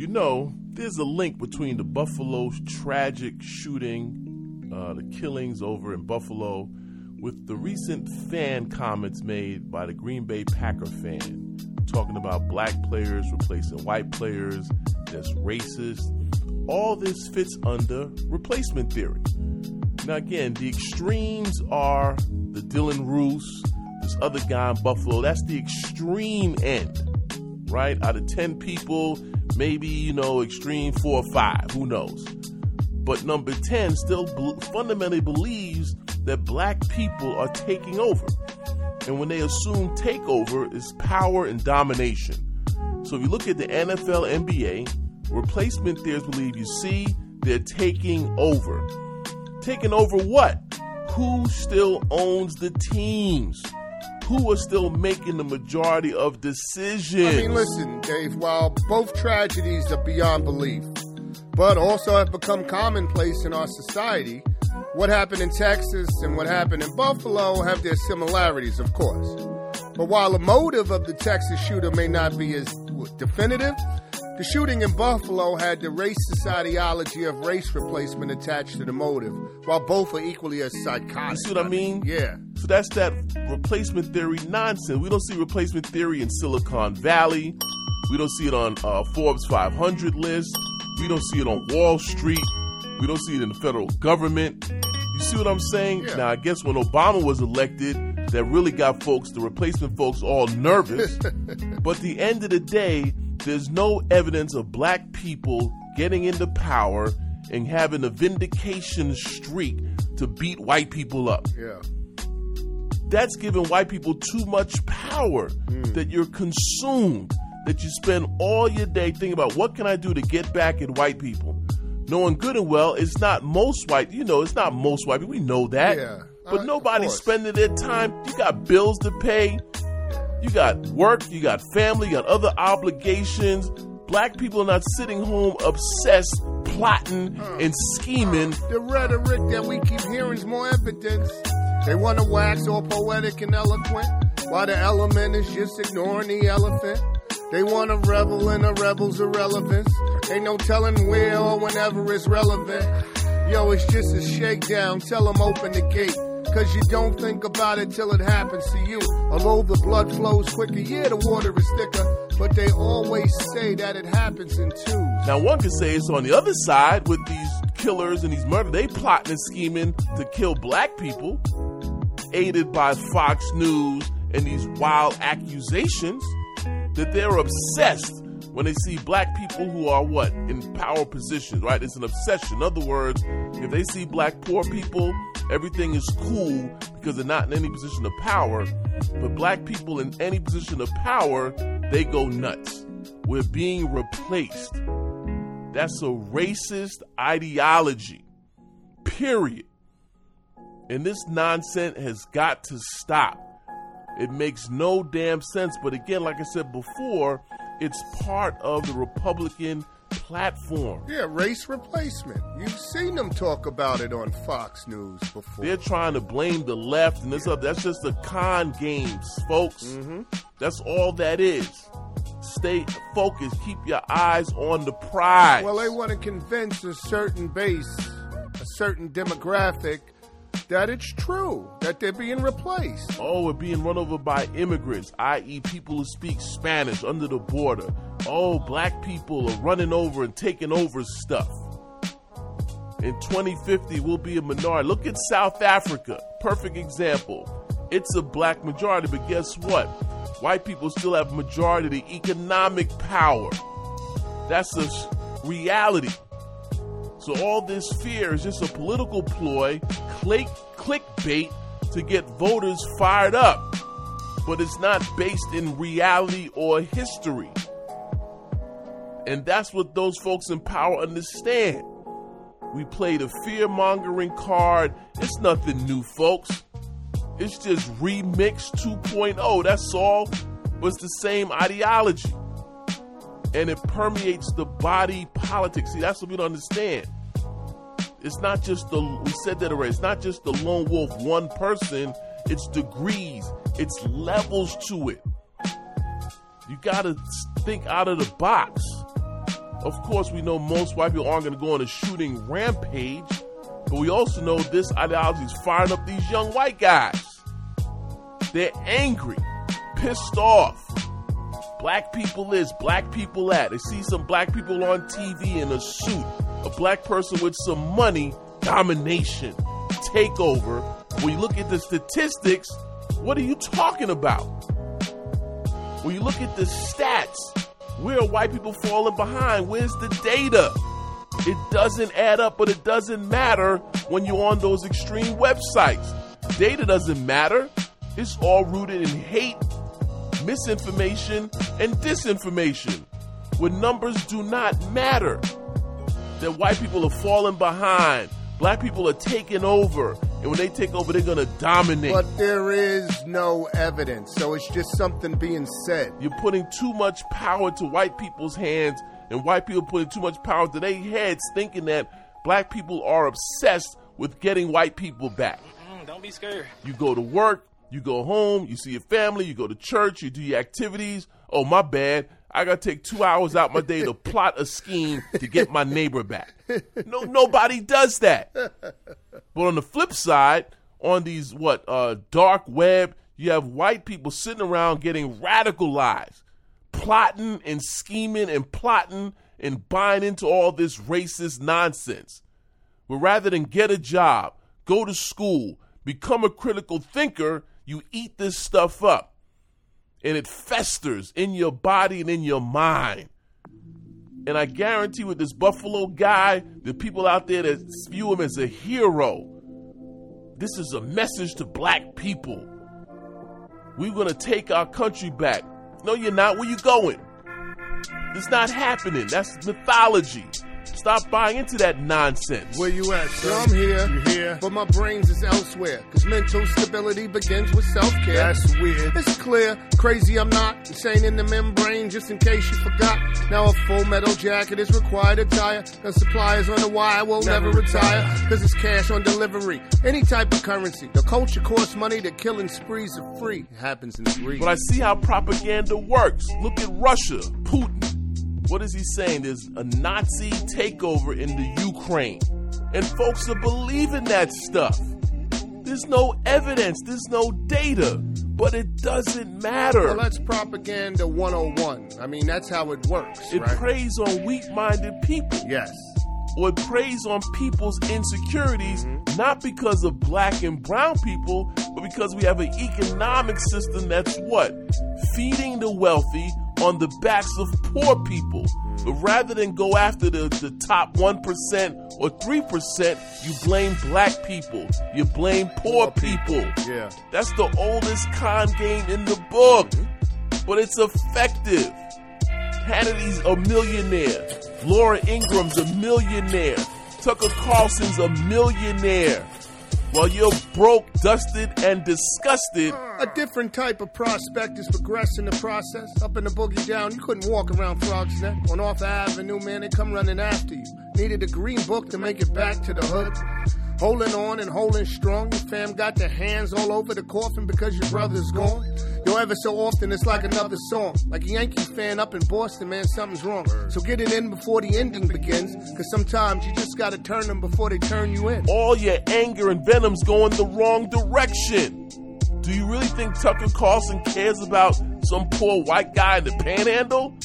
You know, there's a link between the Buffalo tragic shooting, uh, the killings over in Buffalo, with the recent fan comments made by the Green Bay Packer fan talking about black players replacing white players, that's racist. All this fits under replacement theory. Now, again, the extremes are the Dylann Roof, this other guy in Buffalo. That's the extreme end, right? Out of 10 people, maybe, you know, extreme four or five, who knows? But number 10 still fundamentally believes that black people are taking over. And when they assume takeover is power and domination. So if you look at the NFL, NBA, replacement theorists believe you see they're taking over. Taking over what? Who still owns the teams? Who are still making the majority of decisions? I mean, listen, Dave, while both tragedies are beyond belief, but also have become commonplace in our society, what happened in Texas and what happened in Buffalo have their similarities, of course. But while the motive of the Texas shooter may not be as definitive, the shooting in Buffalo had the racist ideology of race replacement attached to the motive, while both are equally as psychotic. You see what I mean? Yeah. So that's that replacement theory nonsense. We don't see replacement theory in Silicon Valley. We don't see it on uh, Forbes 500 list. We don't see it on Wall Street. We don't see it in the federal government. You see what I'm saying? Yeah. Now, I guess when Obama was elected, that really got folks, the replacement folks, all nervous. but the end of the day, there's no evidence of black people getting into power and having a vindication streak to beat white people up. Yeah. That's giving white people too much power mm. that you're consumed, that you spend all your day thinking about what can I do to get back at white people knowing good and well it's not most white. You know, it's not most white. people. We know that. Yeah, but uh, nobody's spending their time. You got bills to pay. You got work. You got family. You got other obligations. Black people are not sitting home obsessed, plotting uh, and scheming. Uh, the rhetoric that we keep hearing is more evidence. They want to wax all poetic and eloquent, while the element is just ignoring the elephant. They wanna revel in a rebel's irrelevance. Ain't no telling where or whenever it's relevant. Yo, it's just a shakedown. Tell them open the gate. Cause you don't think about it till it happens to you. Although the blood flows quicker, yeah, the water is thicker. But they always say that it happens in twos. Now, one could say it's on the other side with these killers and these murders. They plotting and scheming to kill black people, aided by Fox News and these wild accusations that they're obsessed when they see black people who are what in power positions, right? It's an obsession. In other words, if they see black poor people, everything is cool because they're not in any position of power. But black people in any position of power, they go nuts. We're being replaced. That's a racist ideology. Period. And this nonsense has got to stop. It makes no damn sense. But again, like I said before, it's part of the Republican platform. Yeah, race replacement. You've seen them talk about it on Fox News before. They're trying to blame the left and this yeah. That's just a con games, folks. Mm-hmm. That's all that is. Stay focused. Keep your eyes on the prize. Well, they want to convince a certain base, a certain demographic that it's true that they're being replaced. Oh, we're being run over by immigrants, i.e., people who speak Spanish under the border. Oh, black people are running over and taking over stuff. In 2050, we'll be a minority. Look at South Africa, perfect example. It's a black majority, but guess what? White people still have majority economic power. That's a reality. So all this fear is just a political ploy, click clickbait to get voters fired up. But it's not based in reality or history. And that's what those folks in power understand. We play the fear mongering card. It's nothing new, folks. It's just Remix 2.0. That's all. But it's the same ideology and it permeates the body politic. See, that's what we don't understand. It's not just the we said that already. It's not just the lone wolf, one person. It's degrees. It's levels to it. You got to think out of the box. Of course, we know most white people aren't going to go on a shooting rampage, but we also know this ideology is firing up these young white guys. They're angry, pissed off. Black people is, black people at. They see some black people on TV in a suit, a black person with some money, domination, takeover. When you look at the statistics, what are you talking about? When you look at the stats, where are white people falling behind? Where's the data? It doesn't add up, but it doesn't matter when you're on those extreme websites. Data doesn't matter. It's all rooted in hate, misinformation, and disinformation. Where numbers do not matter. That white people are falling behind. Black people are taking over. And when they take over, they're going to dominate. But there is no evidence, so it's just something being said. You're putting too much power to white people's hands, and white people putting too much power to their heads, thinking that black people are obsessed with getting white people back. Mm, don't be scared. You go to work, you go home, you see your family, you go to church, you do your activities. Oh, my bad. I gotta take two hours out my day to plot a scheme to get my neighbor back. No, nobody does that. But on the flip side, on these what uh, dark web, you have white people sitting around getting radicalized, plotting and scheming and plotting and buying into all this racist nonsense. But rather than get a job, go to school, become a critical thinker, you eat this stuff up and it festers in your body and in your mind. And I guarantee with this Buffalo guy, the people out there that view him as a hero, this is a message to black people. We're going to take our country back. No, you're not. Where you going? It's not happening. That's mythology. Stop buying into that nonsense. Where you at, sir? I'm here. You here? But my brains is elsewhere. Cause mental stability begins with self-care. That's weird. It's clear. Crazy I'm not. Insane in the membrane, just in case you forgot. Now a full metal jacket is required attire. The suppliers on the wire will never, never retire. Cause it's cash on delivery. Any type of currency. The culture costs money. The killing sprees are free. It happens in three. But I see how propaganda works. Look at Russia, Putin. What is he saying? There's a Nazi takeover in the Ukraine. And folks are believing that stuff. There's no evidence, there's no data, but it doesn't matter. Well, that's propaganda 101. I mean, that's how it works. It right? preys on weak minded people. Yes. Or it preys on people's insecurities, mm-hmm. not because of black and brown people, but because we have an economic system that's what? Feeding the wealthy on the backs of poor people. But rather than go after the, the top 1% or 3%, you blame black people. You blame poor people. Yeah. That's the oldest con game in the book. Mm-hmm. But it's effective. Hannity's a millionaire. Laura Ingraham's a millionaire. Tucker Carlson's a millionaire while you're broke, dusted, and disgusted. A different type of prospect is progressing the process. Up in the boogie down, you couldn't walk around Throggs Neck. On Off Avenue, man, they come running after you. Needed a green book to make it back to the hood. Holding on and holding strong. Your fam got their hands all over the coffin because your brother's gone. Yo, ever so often it's like another song. Like a Yankee fan up in Boston, man, something's wrong. So get it in before the ending begins. Cause sometimes you just gotta turn them before they turn you in. All your anger and venom's going the wrong direction. Do you really think Tucker Carlson cares about some poor white guy in the panhandle?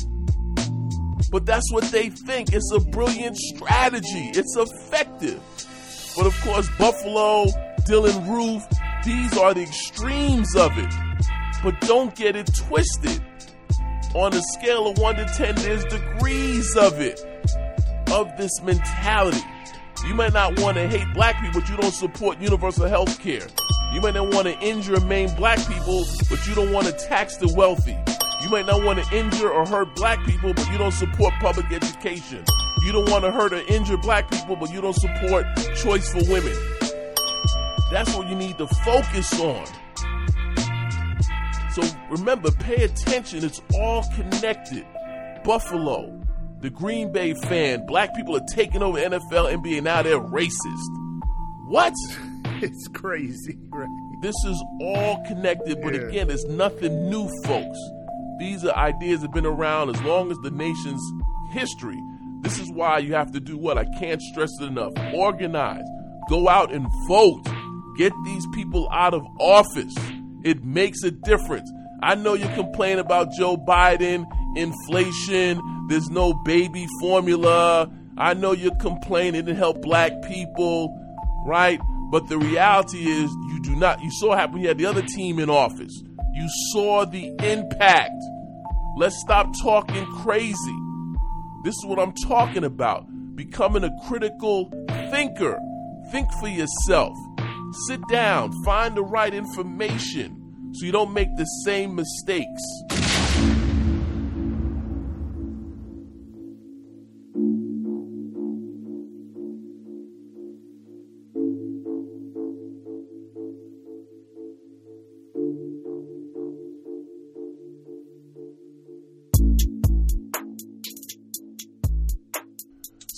But that's what they think. It's a brilliant strategy. It's effective. But of course, Buffalo, Dylann Roof, these are the extremes of it. But don't get it twisted. On a scale of 1 to 10, there's degrees of it, of this mentality. You might not want to hate black people, but you don't support universal health care. You might not want to injure and maim black people, but you don't want to tax the wealthy. You might not want to injure or hurt black people, but you don't support public education. You don't want to hurt or injure black people, but you don't support choice for women. That's what you need to focus on. So remember, pay attention. It's all connected. Buffalo, the Green Bay fan, black people are taking over NFL, NBA. Now they're racist. What? It's crazy, right? This is all connected, but yeah. again, it's nothing new, folks. These are ideas that have been around as long as the nation's history. This is why you have to do what? I can't stress it enough. Organize. Go out and vote. Get these people out of office. It makes a difference. I know you complain about Joe Biden, inflation, there's no baby formula. I know you're complaining didn't help black people, right? But the reality is, you do not. You saw what happened. You had the other team in office. You saw the impact. Let's stop talking crazy. This is what I'm talking about. Becoming a critical thinker. Think for yourself. Sit down, find the right information so you don't make the same mistakes.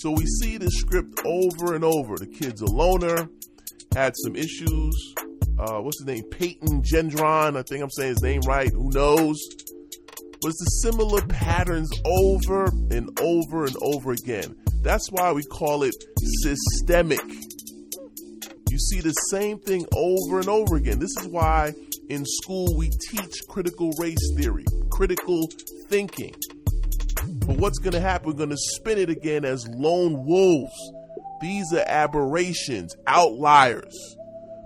So we see this script over and over. The kid's a loner, had some issues. Uh, what's his name? Peyton Gendron. I think I'm saying his name right. Who knows? But it's the similar patterns over and over and over again. That's why we call it systemic. You see the same thing over and over again. This is why in school we teach critical race theory, critical thinking. But what's going to happen? We're going to spin it again as lone wolves. These are aberrations, outliers.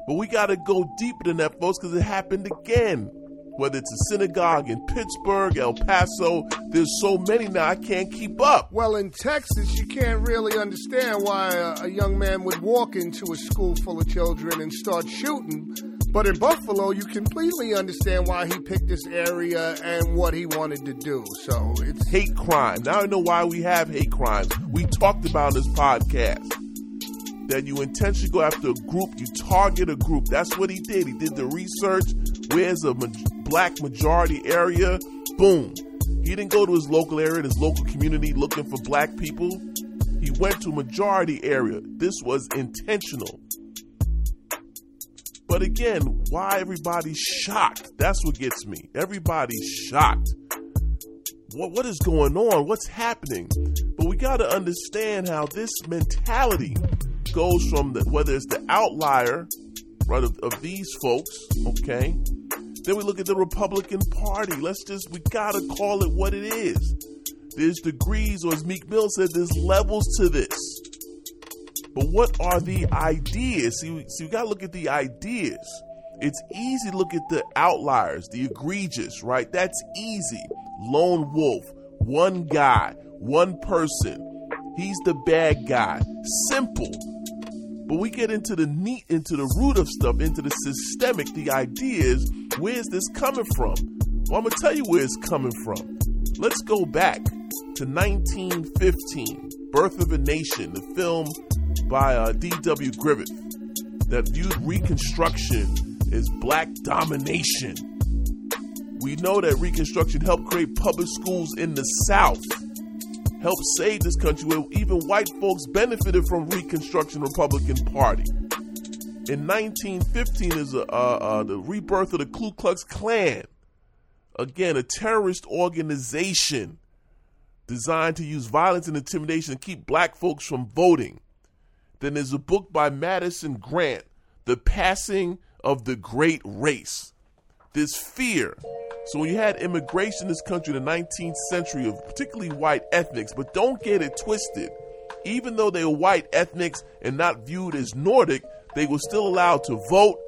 But we got to go deeper than that, folks, because it happened again. Whether it's a synagogue in Pittsburgh, El Paso, there's so many now I can't keep up. Well, in Texas, you can't really understand why a, a young man would walk into a school full of children and start shooting but in Buffalo, you completely understand why he picked this area and what he wanted to do. So it's hate crime. Now I know why we have hate crimes. We talked about this podcast that you intentionally go after a group, you target a group. That's what he did. He did the research. Where's a ma- black majority area? Boom. He didn't go to his local area, his local community looking for black people. He went to a majority area. This was intentional. But again, why everybody's shocked? That's what gets me. Everybody's shocked. What what is going on? What's happening? But we got to understand how this mentality goes from the, whether it's the outlier, right, of, of these folks, okay? Then we look at the Republican Party. Let's just we gotta call it what it is. There's degrees, or as Meek Mill said, there's levels to this. But what are the ideas? See, see, we got to look at the ideas. It's easy to look at the outliers, the egregious, right? That's easy. Lone wolf, one guy, one person. He's the bad guy. Simple. But we get into the neat, into the root of stuff, into the systemic, the ideas. Where's this coming from? Well, I'm gonna tell you where it's coming from. Let's go back to 1915, Birth of a Nation, the film by uh, D.W. Griffith that viewed Reconstruction as black domination. We know that Reconstruction helped create public schools in the South, helped save this country where even white folks benefited from Reconstruction Republican Party. In 1915 is uh, uh, the rebirth of the Ku Klux Klan. Again, a terrorist organization designed to use violence and intimidation to keep black folks from voting. Then there's a book by Madison Grant, The Passing of the Great Race. This fear. So when you had immigration in this country in the 19th century of particularly white ethnics, but don't get it twisted. Even though they were white ethnics and not viewed as Nordic, they were still allowed to vote,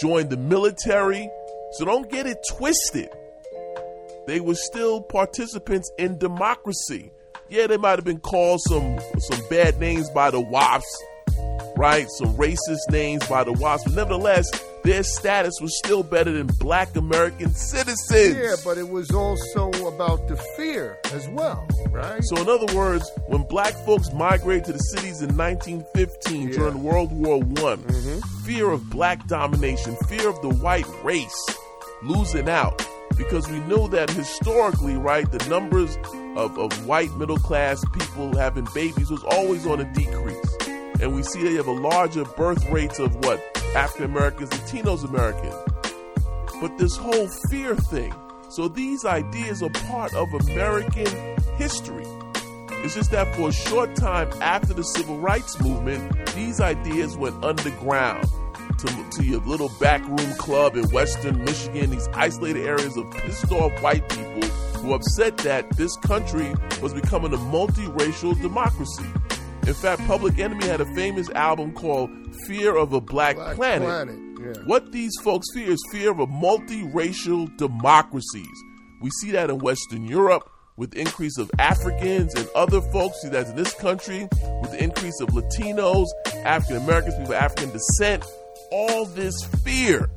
join the military. So don't get it twisted. They were still participants in democracy. Yeah, they might have been called some some bad names by the WASPs, right? Some racist names by the WASP. But nevertheless, their status was still better than black American citizens. Yeah, but it was also about the fear as well, right? So, in other words, when black folks migrated to the cities in 1915 yeah. during World War One, mm-hmm. fear of black domination, fear of the white race losing out. Because we know that historically, right, the numbers of, of white middle class people having babies was always on a decrease and we see they have a larger birth rates of what African Americans, Latinos Americans. But this whole fear thing. So these ideas are part of American history. It's just that for a short time after the civil rights movement, these ideas went underground to, to your little backroom club in western Michigan, these isolated areas of pissed off white people who upset that this country was becoming a multiracial democracy. In fact, Public Enemy had a famous album called Fear of a Black, Black Planet. Planet, yeah. What these folks fear is fear of a multiracial democracies. We see that in Western Europe with the increase of Africans and other folks. We See that in this country with the increase of Latinos, African Americans, people of African descent. All this fear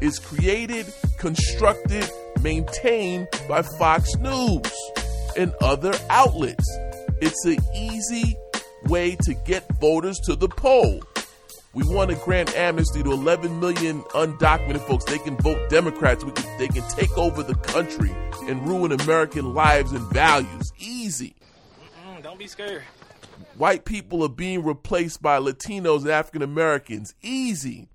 is created, constructed, maintained by Fox News and other outlets. It's an easy way to get voters to the poll. We want to grant amnesty to 11 million undocumented folks. They can vote Democrats. We can, they can take over the country and ruin American lives and values. Easy. Mm, don't be scared. White people are being replaced by Latinos and African Americans. Easy.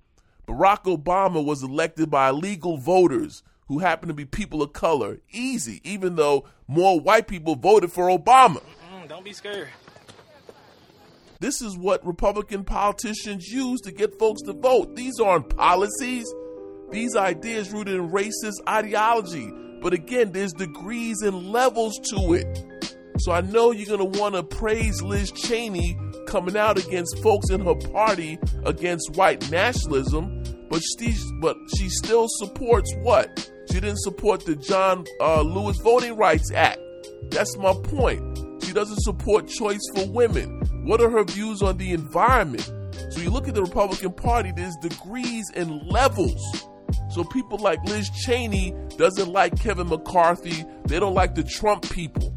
Barack Obama was elected by illegal voters who happen to be people of color. Easy, even though more white people voted for Obama. Mm, don't be scared. This is what Republican politicians use to get folks to vote. These aren't policies. These ideas rooted in racist ideology. But again, there's degrees and levels to it. So I know you're going to want to praise Liz Cheney coming out against folks in her party against white nationalism, but she, but she still supports what? She didn't support the John uh, Lewis Voting Rights Act. That's my point. She doesn't support choice for women. What are her views on the environment? So you look at the Republican Party, there's degrees and levels. So people like Liz Cheney doesn't like Kevin McCarthy. They don't like the Trump people.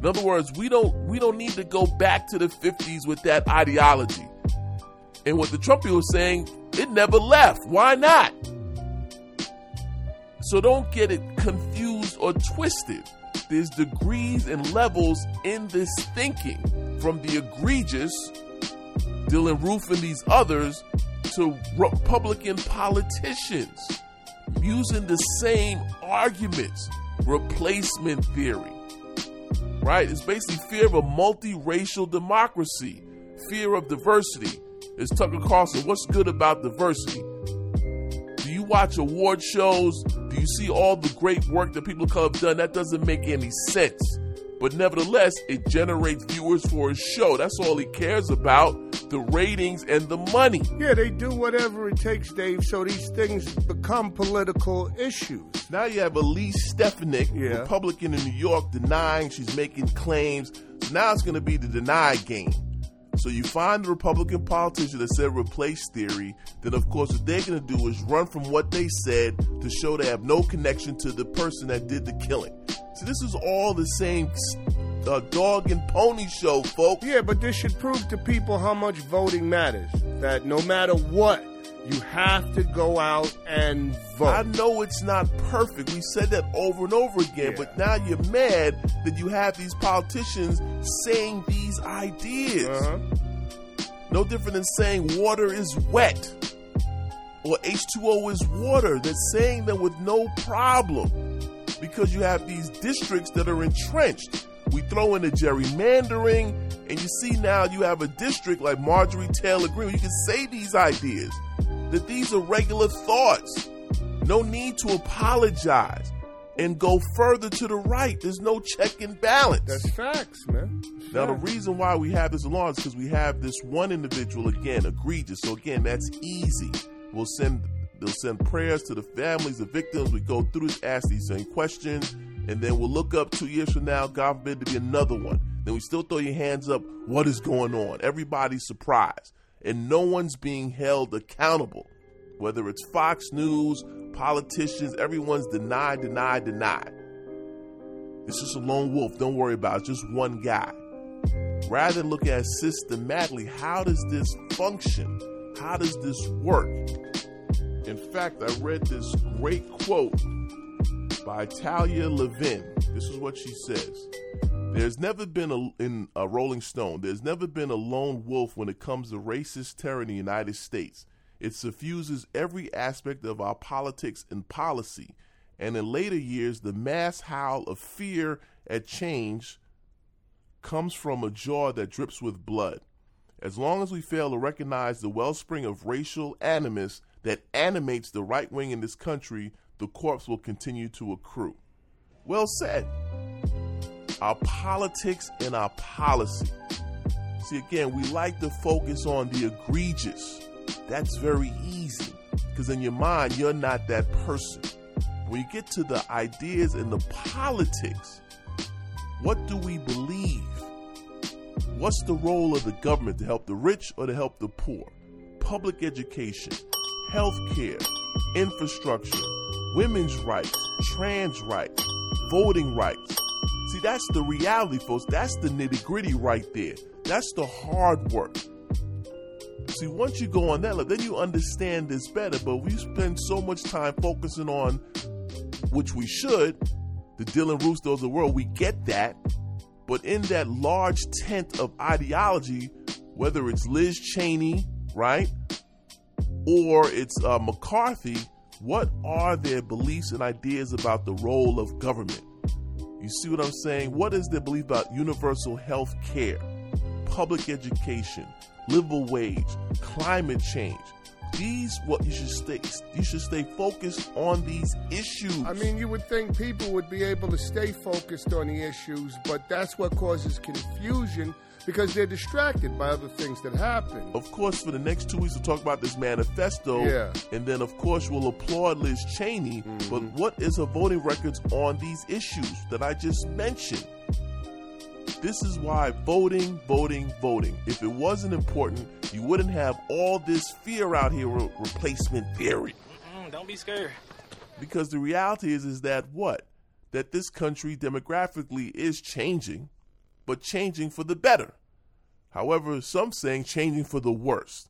In other words, we don't we don't need to go back to the 50s with that ideology. And what the Trump people are saying, it never left. Why not? So don't get it confused or twisted. There's degrees and levels in this thinking, from the egregious, Dylann Roof and these others, to Republican politicians using the same arguments, replacement theory. Right? It's basically fear of a multiracial democracy, fear of diversity. It's Tucker Carlson. What's good about diversity? Watch award shows? Do you see all the great work that people of color have done? That doesn't make any sense. But nevertheless, it generates viewers for his show. That's all he cares about the ratings and the money. Yeah, they do whatever it takes, Dave, so these things become political issues. Now you have Elise Stefanik, Yeah. Republican in New York, denying she's making claims. So now it's going to be the deny game. So you find the Republican politician that said replace theory, then of course what they're going to do is run from what they said to show they have no connection to the person that did the killing. So this is all the same uh, dog and pony show, folks. Yeah, but this should prove to people how much voting matters. That no matter what, you have to go out and vote. I know it's not perfect. We said that over and over again, Yeah. but now you're mad that you have these politicians saying these ideas. Uh-huh. No different than saying water is wet or H2O is water. They're saying that with no problem because you have these districts that are entrenched. We throw in the gerrymandering, and you see now you have a district like Marjorie Taylor Greene. You can say these ideas that these are regular thoughts. No need to apologize and go further to the right. There's no check and balance. That's facts, man. That's Now, the reason why we have this alarm is because we have this one individual again egregious. So again, that's easy. We'll send they'll send prayers to the families, the victims. We go through this, ask these same questions, and then we'll look up two years from now. God forbid to be another one. Then we still throw your hands up. What is going on? Everybody's surprised, and no one's being held accountable. Whether it's Fox News, politicians, everyone's denied, denied, denied. It's just a lone wolf. Don't worry about it. Just one guy rather than looking at systematically how does this function how does this work in fact i read this great quote by talia lavin this is what she says Mm-hmm. there's never been a in a rolling stone there's never been a lone wolf when it comes to racist terror in the united states it suffuses every aspect of our politics and policy and in later years the mass howl of fear at change comes from a jaw that drips with blood. As long as we fail to recognize the wellspring of racial animus that animates the right wing in this country, the corpse will continue to accrue. Well said. Our politics and our policy. See, again, we like to focus on the egregious. That's very easy because in your mind, you're not that person. When you get to the ideas and the politics, what do we believe? What's the role of the government to help the rich or to help the poor? Public education, health care, infrastructure, women's rights, trans rights, voting rights. That's the reality, folks. That's the nitty gritty right there. That's the hard work. See, once you go on that level, then you understand this better. But we spend so much time focusing on, which we should, the Dylan Rousseaus of the world. We get that. But in that large tent of ideology, whether it's Liz Cheney, right, or it's uh, McCarthy, what are their beliefs and ideas about the role of government? You see what I'm saying? What is their belief about universal health care, public education, livable wage, climate change? These what you should stay you should stay focused on these issues. I mean, you would think people would be able to stay focused on the issues, but that's what causes confusion because they're distracted by other things that happen. Of course, for the next two weeks, we'll talk about this manifesto. Yeah. And then, of course, we'll applaud Liz Cheney. Mm-hmm. But what is her voting records on these issues that I just mentioned? This is why voting, voting, voting. If it wasn't important, you wouldn't have all this fear out here, re- replacement theory. Mm-mm, don't be scared. Because the reality is, is that what? That this country demographically is changing, but changing for the better. However, some saying changing for the worse.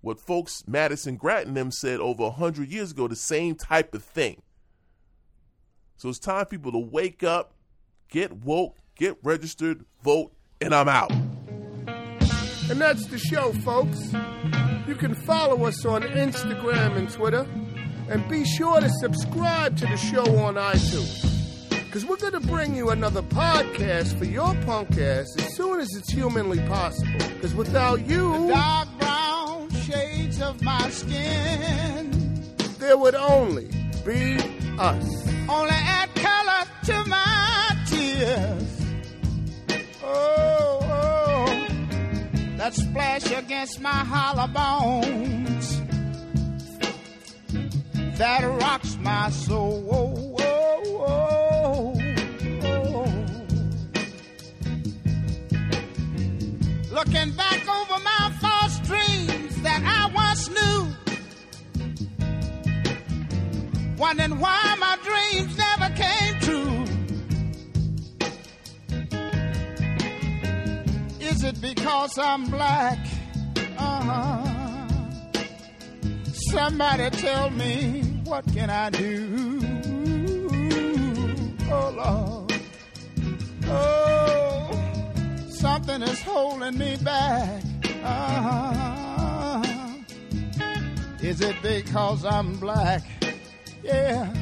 What folks Madison Grattan them said over a hundred years ago, the same type of thing. So it's time for people to wake up, get woke, get registered, vote, and I'm out. And that's the show, folks. You can follow us on Instagram and Twitter. And be sure to subscribe to the show on iTunes. Because we're going to bring you another podcast for your punk ass as soon as it's humanly possible. Because without you, The dark brown shades of my skin there would only be us. only add color to my tears. Oh, oh, that splash against my hollow bones that rocks my soul. Looking back over my false dreams that I once knew. wondering why my dreams never came true. Is it because I'm black? Uh-huh. Somebody tell me what can I do? Oh Lord, oh, something is holding me back. Uh-huh. Is it because I'm black? Yeah.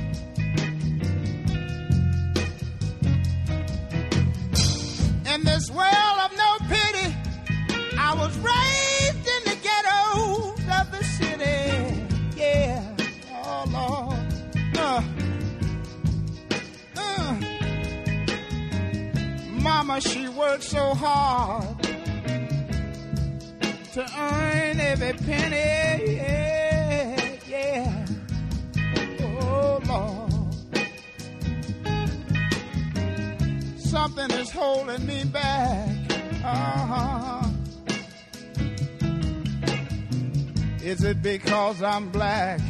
In this world of no pity, I was raised worked so hard to earn every penny. Yeah. Yeah. Oh, Lord. Something is holding me back. Uh-huh. Is it because I'm black?